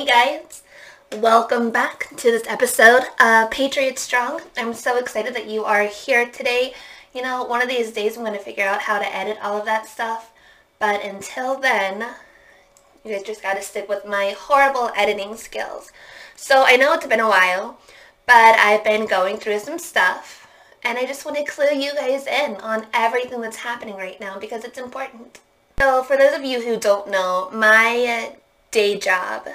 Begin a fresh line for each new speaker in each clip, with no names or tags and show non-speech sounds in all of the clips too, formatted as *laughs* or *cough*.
Hey guys, welcome back to this episode of Patriot Strong. I'm so excited that you are here today. You know, one of these days I'm going to figure out how to edit all of that stuff, but until then, you guys just got to stick with my horrible editing skills. So I know it's been a while, but I've been going through some stuff, and I just want to clue you guys in on everything that's happening right now because it's important. So for those of you who don't know, my uh, day job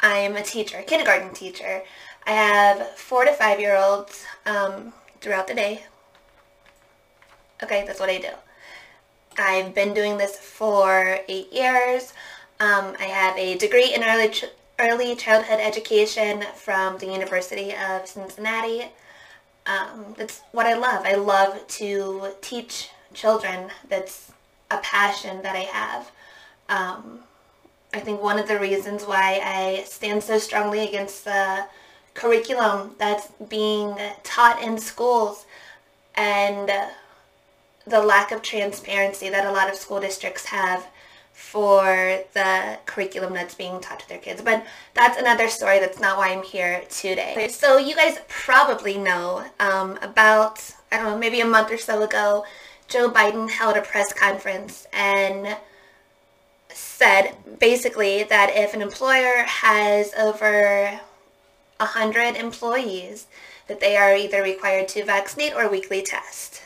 I'm a teacher, a kindergarten teacher. I have four to five year olds um, throughout the day. Okay, that's what I do. I've been doing this for eight years. Um, I have a degree in early, ch early childhood education from the University of Cincinnati. Um, that's what I love. I love to teach children. That's a passion that I have. Um, I think one of the reasons why I stand so strongly against the curriculum that's being taught in schools and the lack of transparency that a lot of school districts have for the curriculum that's being taught to their kids. But that's another story. That's not why I'm here today. So you guys probably know um, about, I don't know, maybe a month or so ago, Joe Biden held a press conference and said basically that if an employer has over 100 employees, that they are either required to vaccinate or weekly test.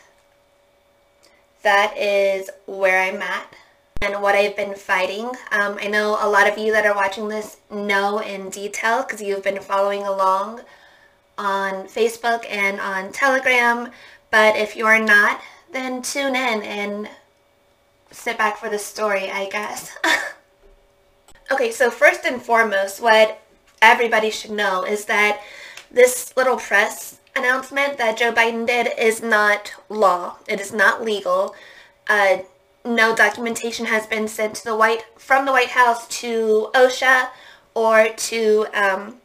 That is where I'm at and what I've been fighting. Um, I know a lot of you that are watching this know in detail because you've been following along on Facebook and on Telegram, but if you're not, then tune in and sit back for the story, I guess. *laughs* okay, so first and foremost, what everybody should know is that this little press announcement that Joe Biden did is not law. It is not legal. Uh, no documentation has been sent to the White from the White House to OSHA or to um,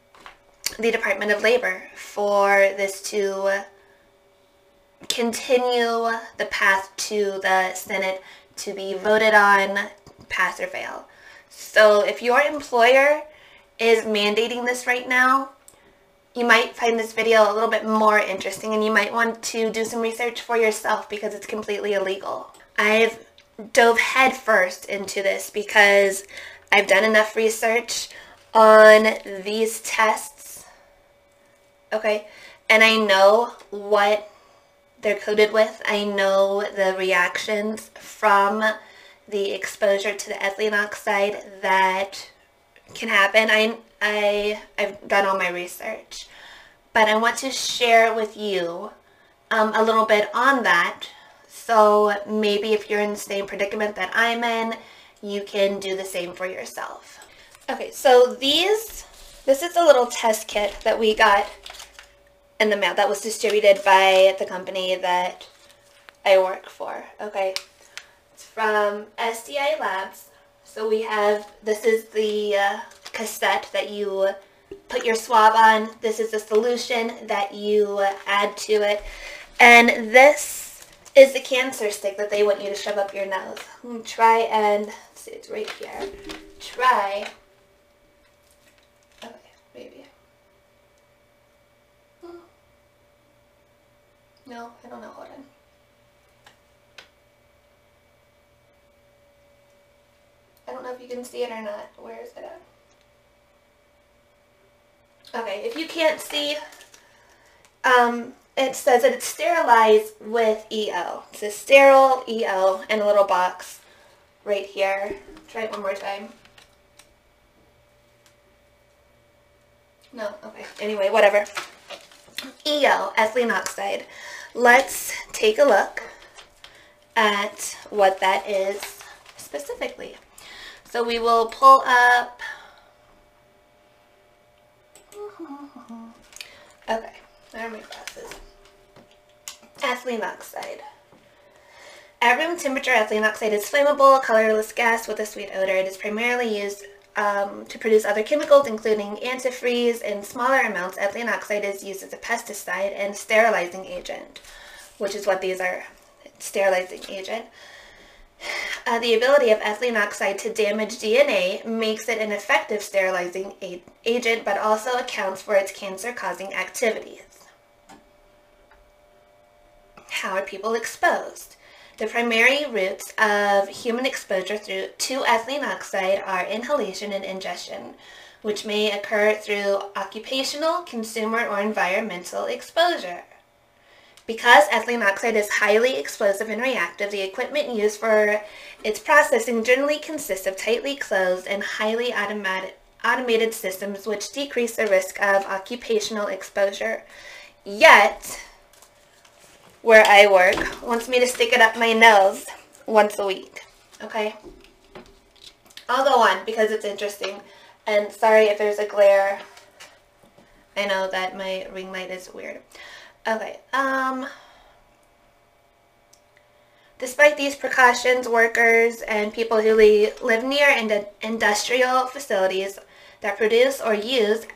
the Department of Labor for this to continue the path to the Senate to be voted on, pass or fail. So if your employer is mandating this right now, you might find this video a little bit more interesting and you might want to do some research for yourself because it's completely illegal. I've dove headfirst into this because I've done enough research on these tests, okay, and I know what they're coated with. I know the reactions from the exposure to the ethylene oxide that can happen. I, I, I've done all my research, but I want to share with you um, a little bit on that. So maybe if you're in the same predicament that I'm in, you can do the same for yourself. Okay, so these, this is a little test kit that we got in the mail that was distributed by the company that I work for. Okay, it's from SDI Labs. So we have, this is the uh, cassette that you put your swab on. This is the solution that you add to it. And this is the cancer stick that they want you to shove up your nose. Try and, see, it's right here. Try No, I don't know. Hold on. I don't know if you can see it or not. Where is it at? Okay, if you can't see, um, it says that it's sterilized with EO. It's a sterile EO in a little box right here. Try it one more time. No, okay. Anyway, whatever. EO, ethylene oxide. Let's take a look at what that is specifically. So we will pull up, okay, there are my glasses. Ethylene oxide. At room temperature, ethylene oxide is flammable, colorless gas with a sweet odor. It is primarily used um, to produce other chemicals, including antifreeze. In smaller amounts, ethylene oxide is used as a pesticide and sterilizing agent, which is what these are, sterilizing agent. uh, the ability of ethylene oxide to damage DNA makes it an effective sterilizing agent, but also accounts for its cancer-causing activities. How are people exposed? The primary routes of human exposure through, to ethylene oxide are inhalation and ingestion, which may occur through occupational, consumer, or environmental exposure. Because ethylene oxide is highly explosive and reactive, the equipment used for its processing generally consists of tightly closed and highly automated systems which decrease the risk of occupational exposure. Yet, where I work wants me to stick it up my nose once a week. Okay? I'll go on because it's interesting. And sorry if there's a glare. I know that my ring light is weird. Okay, um... Despite these precautions, workers and people who live near industrial facilities that produce or use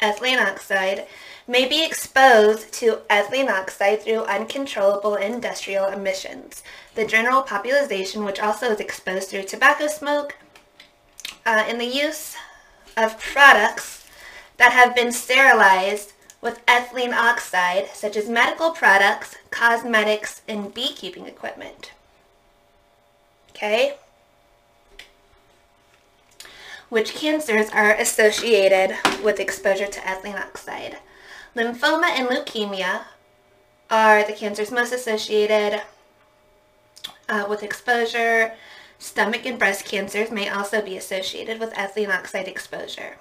ethylene oxide may be exposed to ethylene oxide through uncontrollable industrial emissions. The general population, which also is exposed through tobacco smoke, uh, and the use of products that have been sterilized with ethylene oxide, such as medical products, cosmetics, and beekeeping equipment. Okay? Which cancers are associated with exposure to ethylene oxide? Lymphoma and leukemia are the cancers most associated uh, with exposure. Stomach and breast cancers may also be associated with ethylene oxide exposure.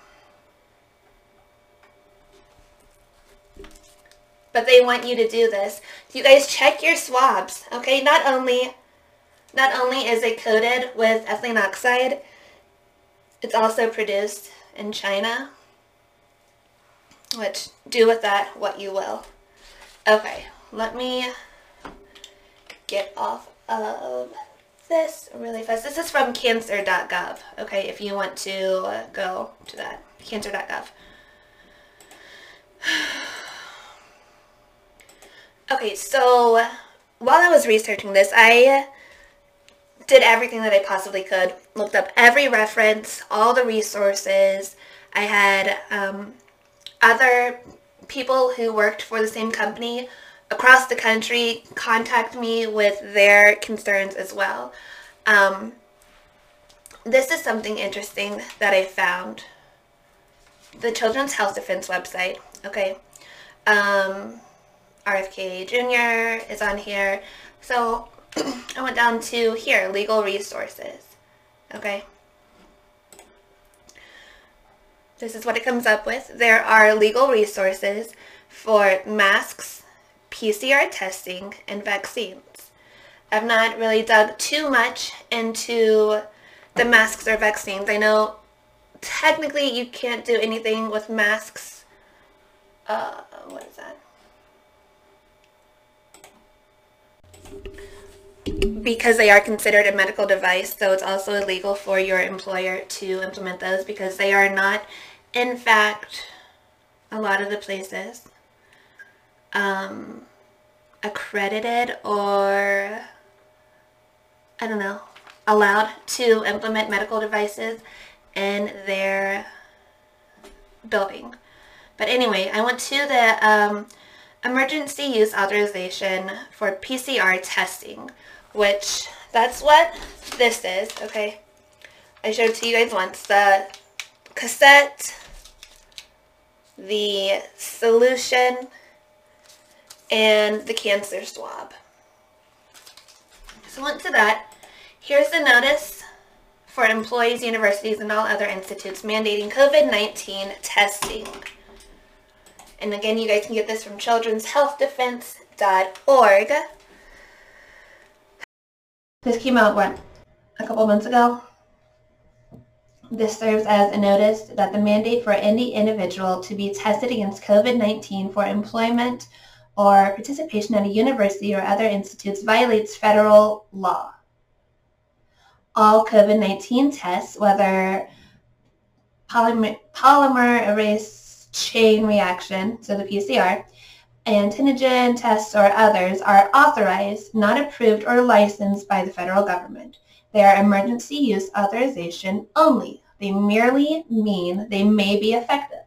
But they want you to do this. You guys check your swabs, okay? Not only not only is it coated with ethylene oxide, it's also produced in China which do with that what you will. Okay, let me get off of this really fast. This is from cancer.gov, okay, if you want to go to that, cancer.gov. *sighs* okay, so while I was researching this, I did everything that I possibly could. Looked up every reference, all the resources. I had um, other people who worked for the same company across the country contact me with their concerns as well. Um, this is something interesting that I found. The Children's Health Defense website, okay. Um, RFK Jr. is on here. So I went down to here, legal resources, okay. This is what it comes up with. There are legal resources for masks, PCR testing, and vaccines. I've not really dug too much into the masks or vaccines. I know technically you can't do anything with masks. Uh, what is that? Because they are considered a medical device, so it's also illegal for your employer to implement those because they are not in fact, a lot of the places um, accredited or, I don't know, allowed to implement medical devices in their building. But anyway, I went to the um, emergency use authorization for PCR testing, which that's what this is, okay? I showed it to you guys once. The cassette the solution, and the cancer swab. So once to that, here's the notice for employees, universities, and all other institutes mandating COVID-19 testing. And again, you guys can get this from children'shealthdefense.org. This came out, what, a couple months ago? This serves as a notice that the mandate for any individual to be tested against COVID-19 for employment or participation at a university or other institutes violates federal law. All COVID-19 tests, whether polymer, polymerase chain reaction, so the PCR, antigen tests or others are authorized, not approved or licensed by the federal government. They are emergency use authorization only. They merely mean they may be effective.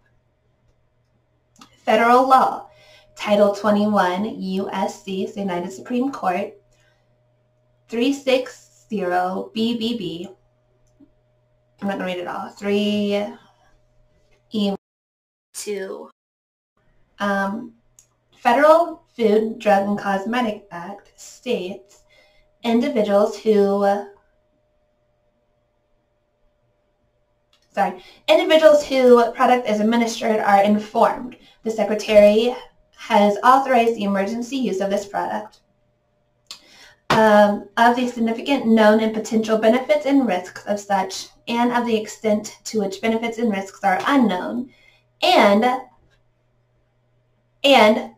Federal law, Title 21 U.S.C. the United Supreme Court, 360 BBB. I'm not going to read it all. 3 E 2. Um, Federal Food, Drug, and Cosmetic Act states individuals who sorry, individuals who product is administered are informed. The Secretary has authorized the emergency use of this product. Um, of the significant known and potential benefits and risks of such, and of the extent to which benefits and risks are unknown, and, and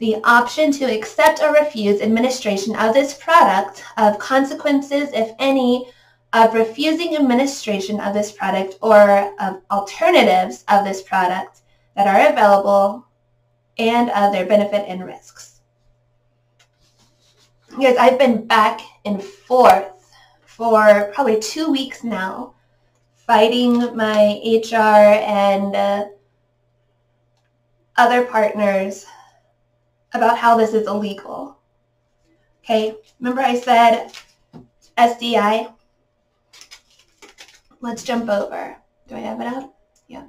the option to accept or refuse administration of this product, of consequences, if any, of refusing administration of this product or of alternatives of this product that are available and of their benefit and risks. Because I've been back and forth for probably two weeks now fighting my HR and uh, other partners about how this is illegal. Okay, remember I said SDI? Let's jump over. Do I have it up? Yeah.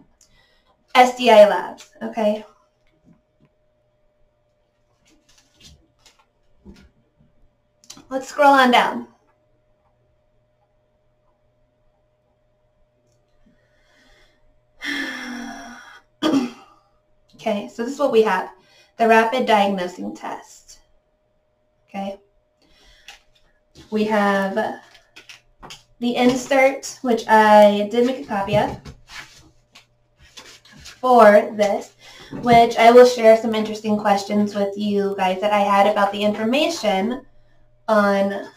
SDI Labs, okay? Let's scroll on down. *sighs* okay, so this is what we have the rapid diagnosing test. Okay. We have the insert, which I did make a copy of for this, which I will share some interesting questions with you guys that I had about the information on,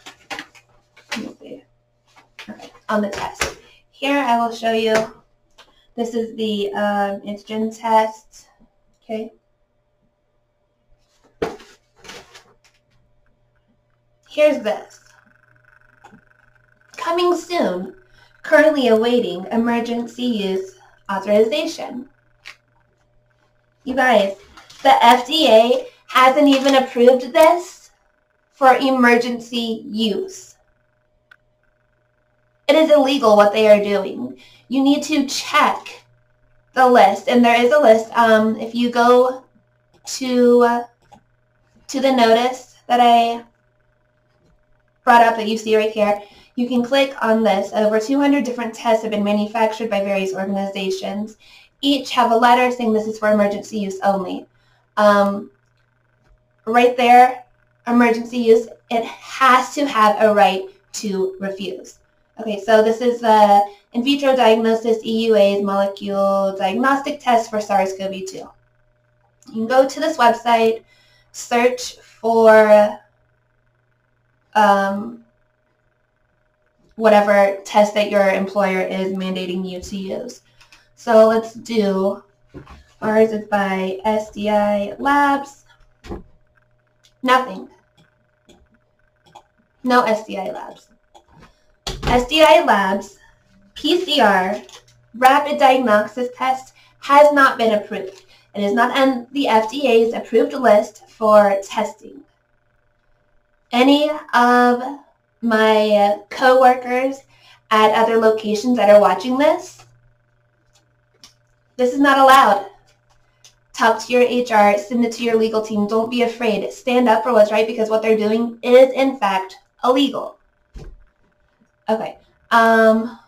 on the test. Here I will show you, this is the um, antigen test, okay. Here's this. Coming soon. Currently awaiting emergency use authorization. You guys, the FDA hasn't even approved this for emergency use. It is illegal what they are doing. You need to check the list, and there is a list. Um, if you go to uh, to the notice that I brought up that you see right here, you can click on this. Over 200 different tests have been manufactured by various organizations. Each have a letter saying this is for emergency use only. Um, right there, emergency use, it has to have a right to refuse. Okay, so this is the in vitro diagnosis EUA's molecule diagnostic test for SARS-CoV-2. You can go to this website, search for um, whatever test that your employer is mandating you to use. So let's do, ours is by SDI Labs. Nothing. No SDI Labs. SDI Labs PCR rapid diagnosis test has not been approved. It is not on the FDA's approved list for testing any of my coworkers at other locations that are watching this, this is not allowed. Talk to your HR, send it to your legal team. Don't be afraid. Stand up for what's right because what they're doing is, in fact, illegal. Okay. Um,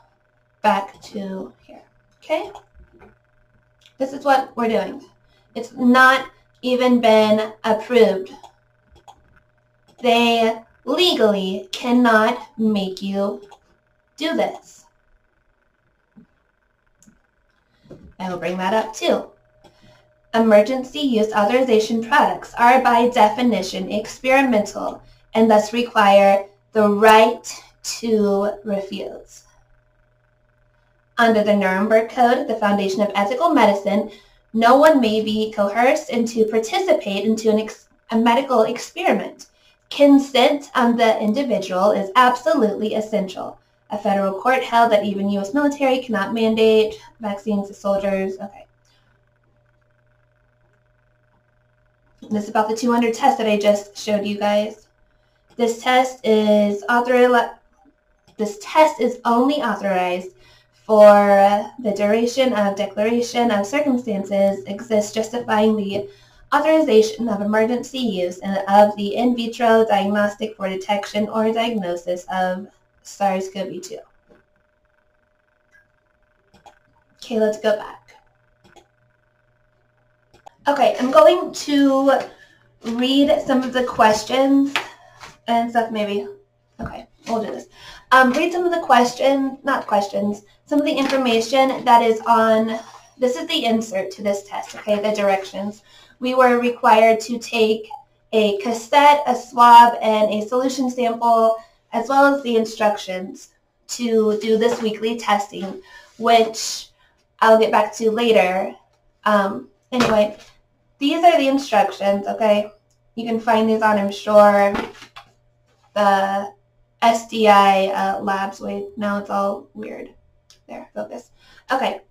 back to here. Okay? This is what we're doing. It's not even been approved they legally cannot make you do this. I will bring that up too. Emergency use authorization products are by definition experimental and thus require the right to refuse. Under the Nuremberg Code, the foundation of ethical medicine, no one may be coerced into participate into an a medical experiment Consent on the individual is absolutely essential. A federal court held that even U.S. military cannot mandate vaccines to soldiers. Okay. This is about the 200 test that I just showed you guys. This test is authorized. This test is only authorized for the duration of declaration of circumstances exists justifying the authorization of emergency use and of the in vitro diagnostic for detection or diagnosis of SARS-CoV-2. Okay, let's go back. Okay, I'm going to read some of the questions and stuff maybe. Okay, we'll do this. Um, read some of the questions, not questions, some of the information that is on, this is the insert to this test, okay, the directions. We were required to take a cassette, a swab, and a solution sample, as well as the instructions to do this weekly testing, which I'll get back to later. Um, anyway, these are the instructions, okay? You can find these on, I'm sure, the SDI uh, labs. Wait, now it's all weird. There, focus. Okay.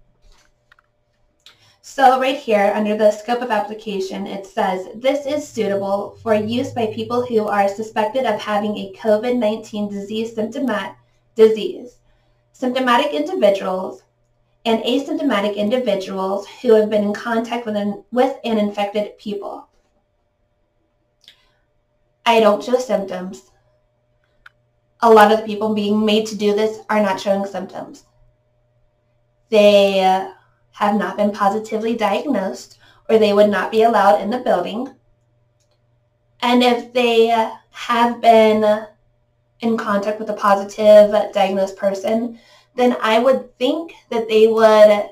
So right here, under the scope of application, it says, this is suitable for use by people who are suspected of having a COVID-19 disease symptomatic disease. Symptomatic individuals and asymptomatic individuals who have been in contact with an, with an infected people. I don't show symptoms a lot of the people being made to do this are not showing symptoms. They uh, have not been positively diagnosed or they would not be allowed in the building. And if they have been in contact with a positive diagnosed person, then I would think that they would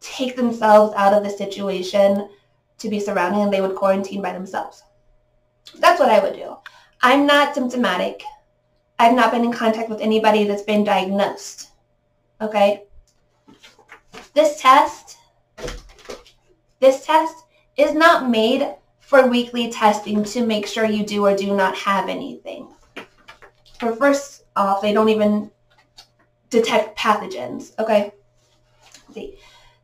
take themselves out of the situation to be surrounding and they would quarantine by themselves. That's what I would do. I'm not symptomatic. I've not been in contact with anybody that's been diagnosed. Okay? This test, this test is not made for weekly testing to make sure you do or do not have anything. For first off, they don't even detect pathogens. Okay? Let's see.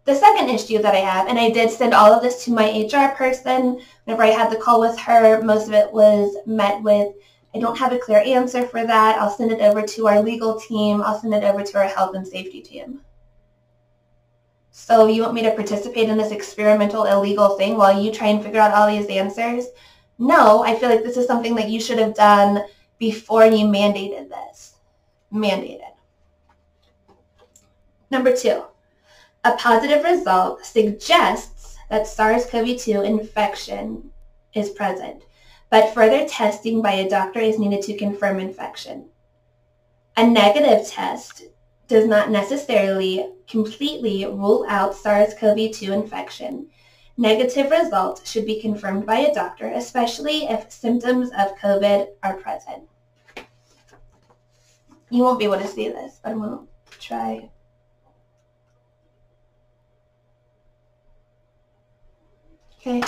The second issue that I have, and I did send all of this to my HR person whenever I had the call with her, most of it was met with I don't have a clear answer for that. I'll send it over to our legal team. I'll send it over to our health and safety team. So you want me to participate in this experimental illegal thing while you try and figure out all these answers? No, I feel like this is something that you should have done before you mandated this. Mandated. Number two, a positive result suggests that SARS-CoV-2 infection is present but further testing by a doctor is needed to confirm infection. A negative test does not necessarily completely rule out SARS-CoV-2 infection. Negative results should be confirmed by a doctor, especially if symptoms of COVID are present. You won't be able to see this, but I'm going to try. Okay.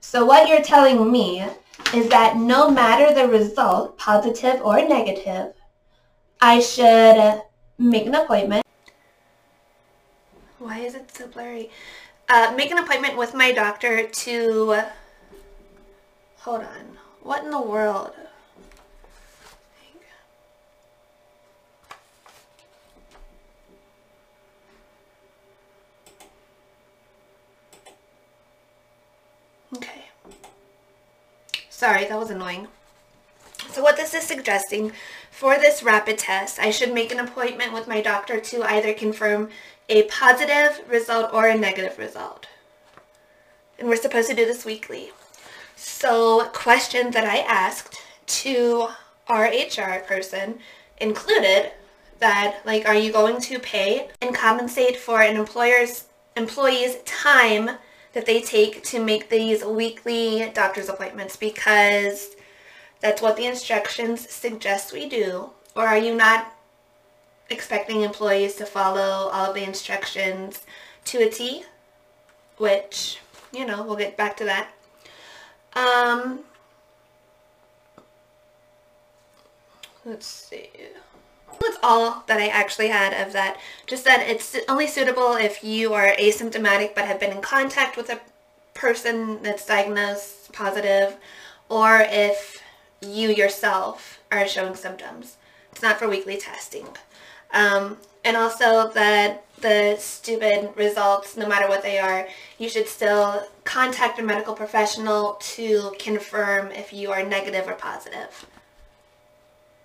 So what you're telling me is that no matter the result, positive or negative, I should make an appointment. Why is it so blurry? Uh, make an appointment with my doctor to... Hold on. What in the world? Okay. Sorry, that was annoying. So what this is suggesting, for this rapid test, I should make an appointment with my doctor to either confirm a positive result or a negative result. And we're supposed to do this weekly. So questions that I asked to our HR person included that, like, are you going to pay and compensate for an employer's employee's time that they take to make these weekly doctor's appointments because that's what the instructions suggest we do? Or are you not expecting employees to follow all of the instructions to a T? Which, you know, we'll get back to that. Um, let's see. That's all that I actually had of that. Just that it's only suitable if you are asymptomatic but have been in contact with a person that's diagnosed positive or if you yourself are showing symptoms. It's not for weekly testing. Um, and also that the stupid results, no matter what they are, you should still contact a medical professional to confirm if you are negative or positive.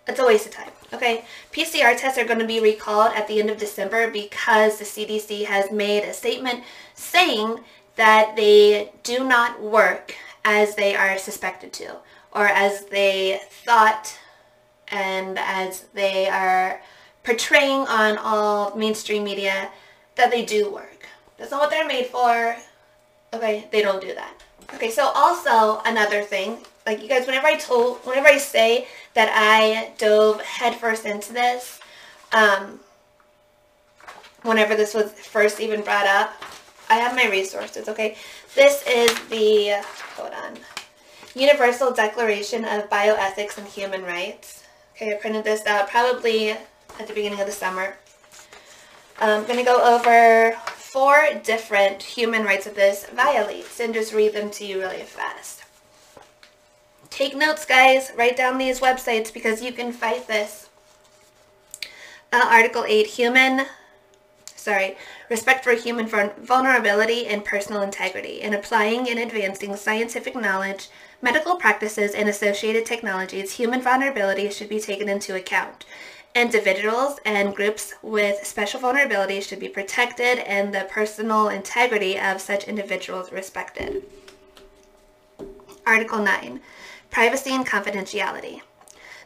It's a waste of time, okay? PCR tests are going to be recalled at the end of December because the CDC has made a statement saying that they do not work as they are suspected to or as they thought and as they are portraying on all mainstream media that they do work. That's not what they're made for. Okay, they don't do that. Okay, so also another thing, like you guys, whenever I told, whenever I say that I dove headfirst into this, um, whenever this was first even brought up, I have my resources, okay? This is the, hold on, Universal Declaration of Bioethics and Human Rights. Okay, I printed this out probably at the beginning of the summer. I'm going to go over four different human rights that this violates and just read them to you really fast. Take notes, guys. Write down these websites because you can fight this. Uh, Article 8, human, sorry, respect for human vulnerability and personal integrity in applying and advancing scientific knowledge, medical practices, and associated technologies, human vulnerability should be taken into account. Individuals and groups with special vulnerabilities should be protected and the personal integrity of such individuals respected. Article 9. Privacy and confidentiality.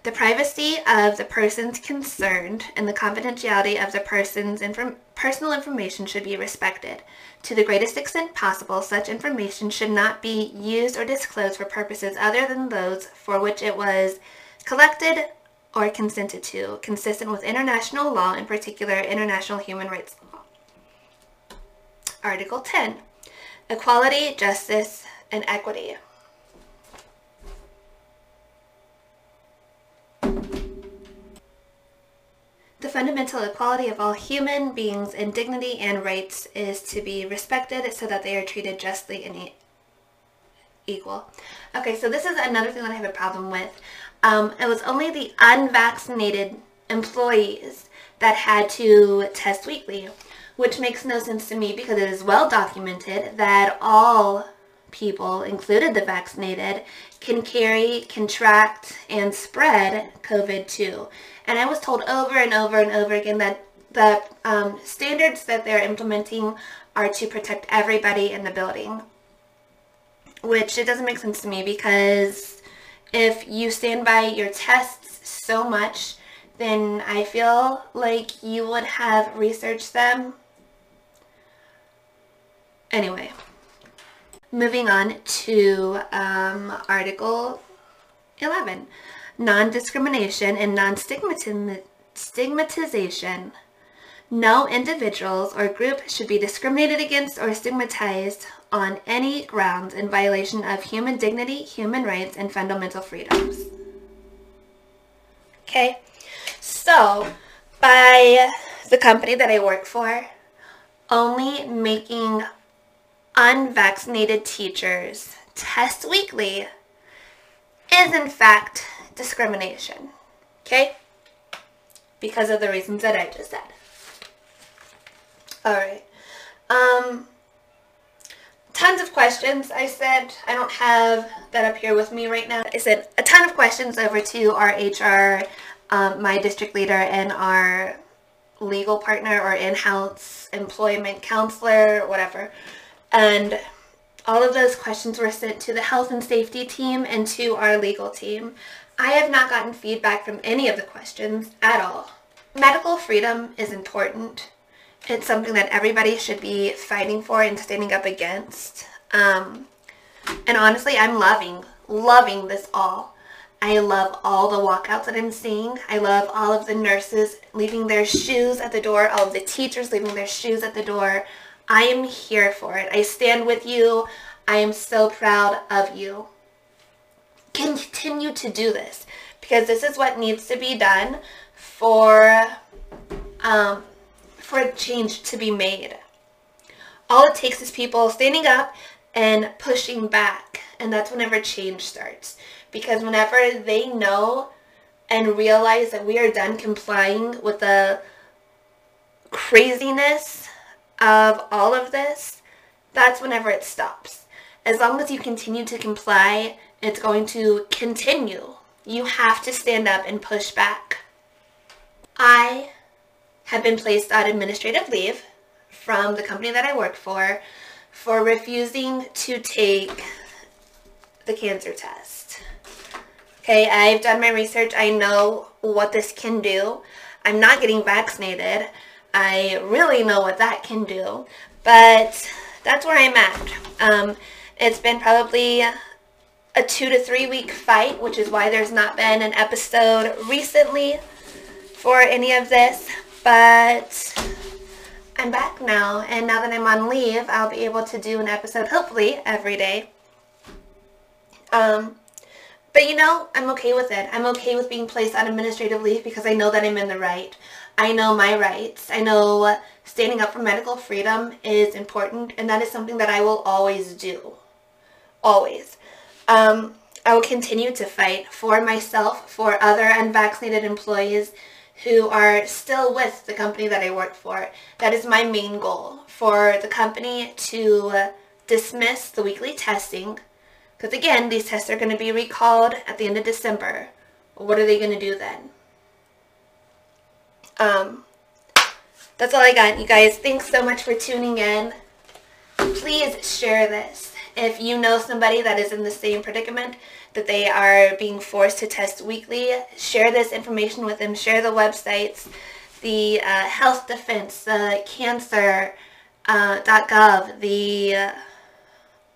The privacy of the persons concerned and the confidentiality of the person's inform personal information should be respected. To the greatest extent possible, such information should not be used or disclosed for purposes other than those for which it was collected, or consented to, consistent with international law, in particular international human rights law. Article 10. Equality, justice, and equity. The fundamental equality of all human beings in dignity and rights is to be respected so that they are treated justly and equal. Okay, so this is another thing that I have a problem with. Um, it was only the unvaccinated employees that had to test weekly, which makes no sense to me because it is well documented that all people, included the vaccinated, can carry, contract, and spread COVID-2. And I was told over and over and over again that the um, standards that they're implementing are to protect everybody in the building, which it doesn't make sense to me because if you stand by your tests so much, then I feel like you would have researched them. Anyway, moving on to um, Article 11. Non-discrimination and non-stigmatization. No individuals or group should be discriminated against or stigmatized on any grounds in violation of human dignity, human rights, and fundamental freedoms. Okay, so by the company that I work for, only making unvaccinated teachers test weekly is in fact discrimination. Okay? Because of the reasons that I just said. Alright. Um, tons of questions. I said I don't have that up here with me right now. I said a ton of questions over to our HR, um, my district leader, and our legal partner or in-house employment counselor, whatever. And all of those questions were sent to the health and safety team and to our legal team. I have not gotten feedback from any of the questions at all. Medical freedom is important. It's something that everybody should be fighting for and standing up against. Um, and honestly, I'm loving, loving this all. I love all the walkouts that I'm seeing. I love all of the nurses leaving their shoes at the door, all of the teachers leaving their shoes at the door. I am here for it. I stand with you. I am so proud of you. Continue to do this because this is what needs to be done for um, for change to be made. All it takes is people standing up and pushing back, and that's whenever change starts. Because whenever they know and realize that we are done complying with the craziness of all of this, that's whenever it stops. As long as you continue to comply, it's going to continue. You have to stand up and push back. I have been placed on administrative leave from the company that I work for for refusing to take the cancer test. Okay, I've done my research. I know what this can do. I'm not getting vaccinated. I really know what that can do. But that's where I'm at. Um, it's been probably a two to three week fight, which is why there's not been an episode recently for any of this. But I'm back now, and now that I'm on leave, I'll be able to do an episode, hopefully, every day. Um, but you know, I'm okay with it. I'm okay with being placed on administrative leave because I know that I'm in the right. I know my rights. I know standing up for medical freedom is important, and that is something that I will always do. Always. Um, I will continue to fight for myself, for other unvaccinated employees who are still with the company that I work for. That is my main goal, for the company to dismiss the weekly testing, because again, these tests are going to be recalled at the end of December. What are they going to do then? Um, that's all I got, you guys. Thanks so much for tuning in. Please share this. If you know somebody that is in the same predicament, that they are being forced to test weekly, share this information with them. Share the websites, the uh, Health Defense, the Cancer, uh, .gov, the, uh,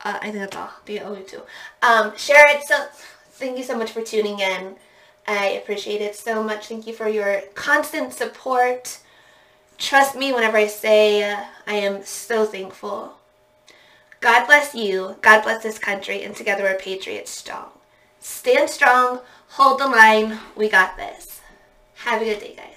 I think that's all, the only two. Um, share it. So thank you so much for tuning in. I appreciate it so much. Thank you for your constant support. Trust me whenever I say uh, I am so thankful. God bless you. God bless this country. And together we're patriots strong. Stand strong. Hold the line. We got this. Have a good day, guys.